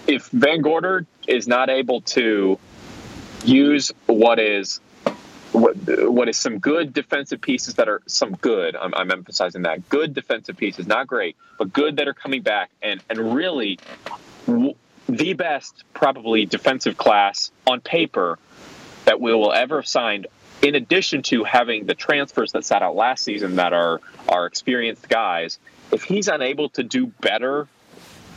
Speaker 2: if VanGorder is not able to use what is what, what is some good defensive pieces that are some good, I'm, I'm emphasizing that good defensive pieces, not great, but good that are coming back and and really w- the best probably defensive class on paper that we will ever have signed. In addition to having the transfers that sat out last season that are are experienced guys, if he's unable to do better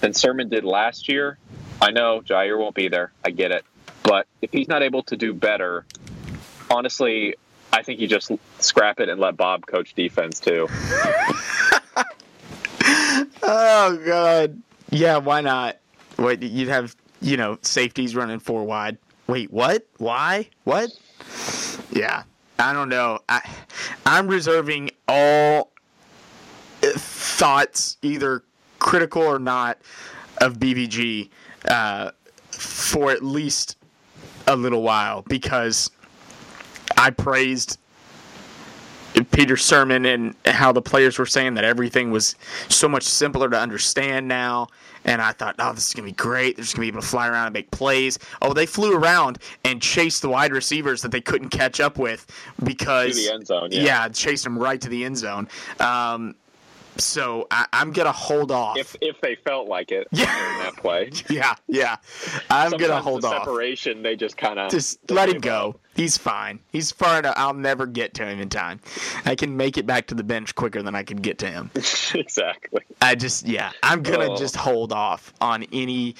Speaker 2: than Sirmon did last year, I know Jaire won't be there. I get it. But if he's not able to do better, honestly, I think you just scrap it and let Bob coach defense too.
Speaker 1: Oh God. Yeah. Why not? Wait, you'd have you know safeties running four wide. Wait, what? Why? What? Yeah. I don't know. I I'm reserving all uh, thoughts, either critical or not, of BVG uh, for at least a little while because I praised Peter's Sirmon and how the players were saying that everything was so much simpler to understand now. And I thought, oh, this is going to be great. They're just going to be able to fly around and make plays. Oh, they flew around and chased the wide receivers that they couldn't catch up with because.
Speaker 2: To the end zone, yeah.
Speaker 1: Yeah, chased them right to the end zone. Um, so I, I'm going to hold off.
Speaker 2: If if they felt like it
Speaker 1: Yeah.
Speaker 2: that play.
Speaker 1: yeah, yeah. I'm going to hold
Speaker 2: the
Speaker 1: off.
Speaker 2: separation, they just kind of
Speaker 1: Just let him go. He's fine. He's far enough. I'll never get to him in time. I can make it back to the bench quicker than I can get to him.
Speaker 2: exactly.
Speaker 1: I just yeah, I'm gonna
Speaker 2: Oh.
Speaker 1: just hold off on any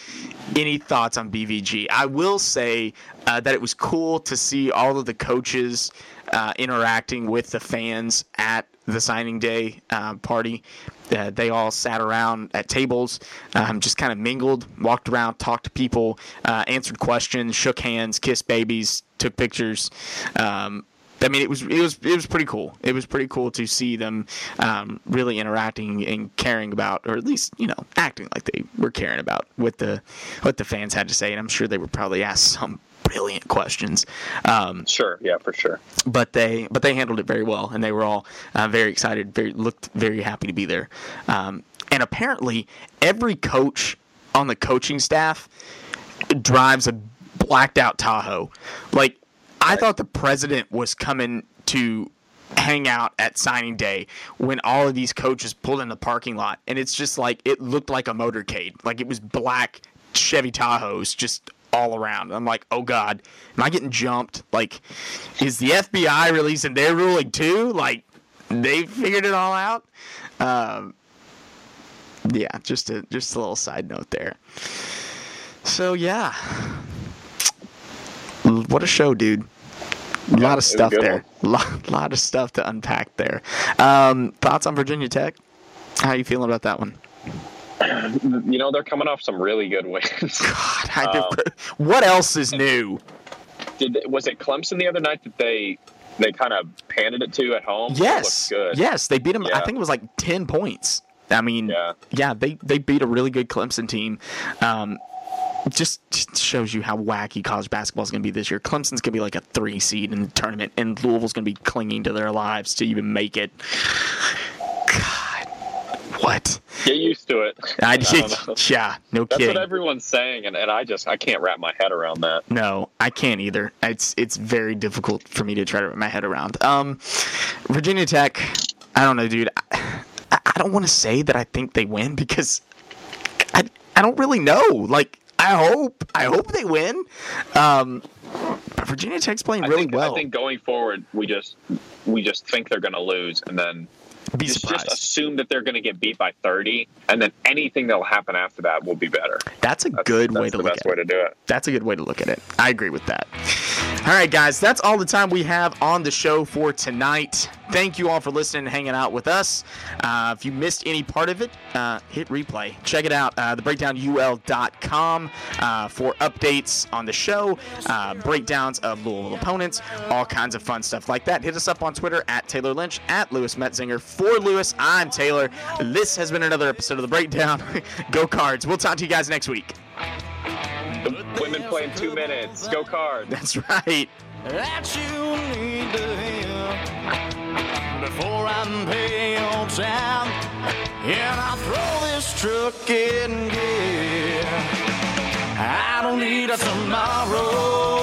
Speaker 1: any thoughts on BVG. I will say uh, that it was cool to see all of the coaches uh, interacting with the fans at the signing day uh, party. Uh, they all sat around at tables, um, just kind of mingled, walked around, talked to people, uh, answered questions, shook hands, kissed babies, took pictures. Um, I mean, it was it was it was pretty cool. It was pretty cool to see them um, really interacting and caring about, or at least you know, acting like they were caring about what the what the fans had to say. And I'm sure they were probably asked some brilliant questions. Um,
Speaker 2: Sure. Yeah, for sure.
Speaker 1: but they but they handled it very well, and they were all uh, very excited, very looked very happy to be there. Um, and apparently, every coach on the coaching staff drives a blacked out Tahoe. Like I thought the president was coming to hang out at signing day when all of these coaches pulled in the parking lot, and it's just like it looked like a motorcade, like it was black Chevy Tahoes just all around. I'm like, oh god, am I getting jumped? Like, is the FBI releasing their ruling too? Like, they figured it all out. Um, yeah, just a just a little side note there. So yeah, what a show, dude. A lot of
Speaker 2: was a
Speaker 1: stuff there. Lot, lot of stuff to unpack there. Um, thoughts on Virginia Tech? How you feeling about that one?
Speaker 2: You know, they're coming off some really good wins.
Speaker 1: God, I
Speaker 2: Um,
Speaker 1: what else is new?
Speaker 2: Did was it Clemson the other night that they they kind of handed it to at home?
Speaker 1: Yes,
Speaker 2: good.
Speaker 1: yes, they beat them. I think it was like ten points. I mean,
Speaker 2: Yeah.
Speaker 1: yeah, they they beat a really good Clemson team. Um, just just shows you how wacky college basketball is going to be this year. Clemson's going to be like a three seed in the tournament, and Louisville's going to be clinging to their lives to even make it. God, what?
Speaker 2: Get used to it.
Speaker 1: I,
Speaker 2: I
Speaker 1: yeah, no
Speaker 2: That's
Speaker 1: kidding.
Speaker 2: That's what everyone's saying, and, and I just I can't wrap my head around that.
Speaker 1: No, I can't either. It's it's very difficult for me to try to wrap my head around. Um, Virginia Tech, I don't know, dude. I, I don't want to say that I think they win because I I don't really know. Like I hope I hope they win. Um, but Virginia Tech's playing
Speaker 2: I
Speaker 1: really
Speaker 2: think,
Speaker 1: well.
Speaker 2: I think going forward, we just we just think they're going to lose, and then
Speaker 1: Be
Speaker 2: just,
Speaker 1: surprised.
Speaker 2: just assume that they're going to get beat by 30, and then anything that'll happen after that will be better.
Speaker 1: That's a
Speaker 2: That's,
Speaker 1: good
Speaker 2: that's
Speaker 1: way to
Speaker 2: the
Speaker 1: look
Speaker 2: best
Speaker 1: at it.
Speaker 2: way to do it.
Speaker 1: That's a good way to look at it. I agree with that. All right, guys, that's all the time we have on the show for tonight. Thank you all for listening and hanging out with us. Uh, if you missed any part of it, uh, hit replay. Check it out, uh, thebreakdownul.com uh, for updates on the show, uh, breakdowns of Louisville opponents, all kinds of fun stuff like that. Hit us up on Twitter at Tayler Lynch, at Louis Metzinger. For Louis, I'm Tayler. This has been another episode of The Breakdown. Go Cards. We'll talk to you guys next week.
Speaker 2: The women play in two minutes. Go card.
Speaker 1: That's right.
Speaker 3: that you need to hear before I'm pale down and I throw this truck in gear. I don't need a tomorrow.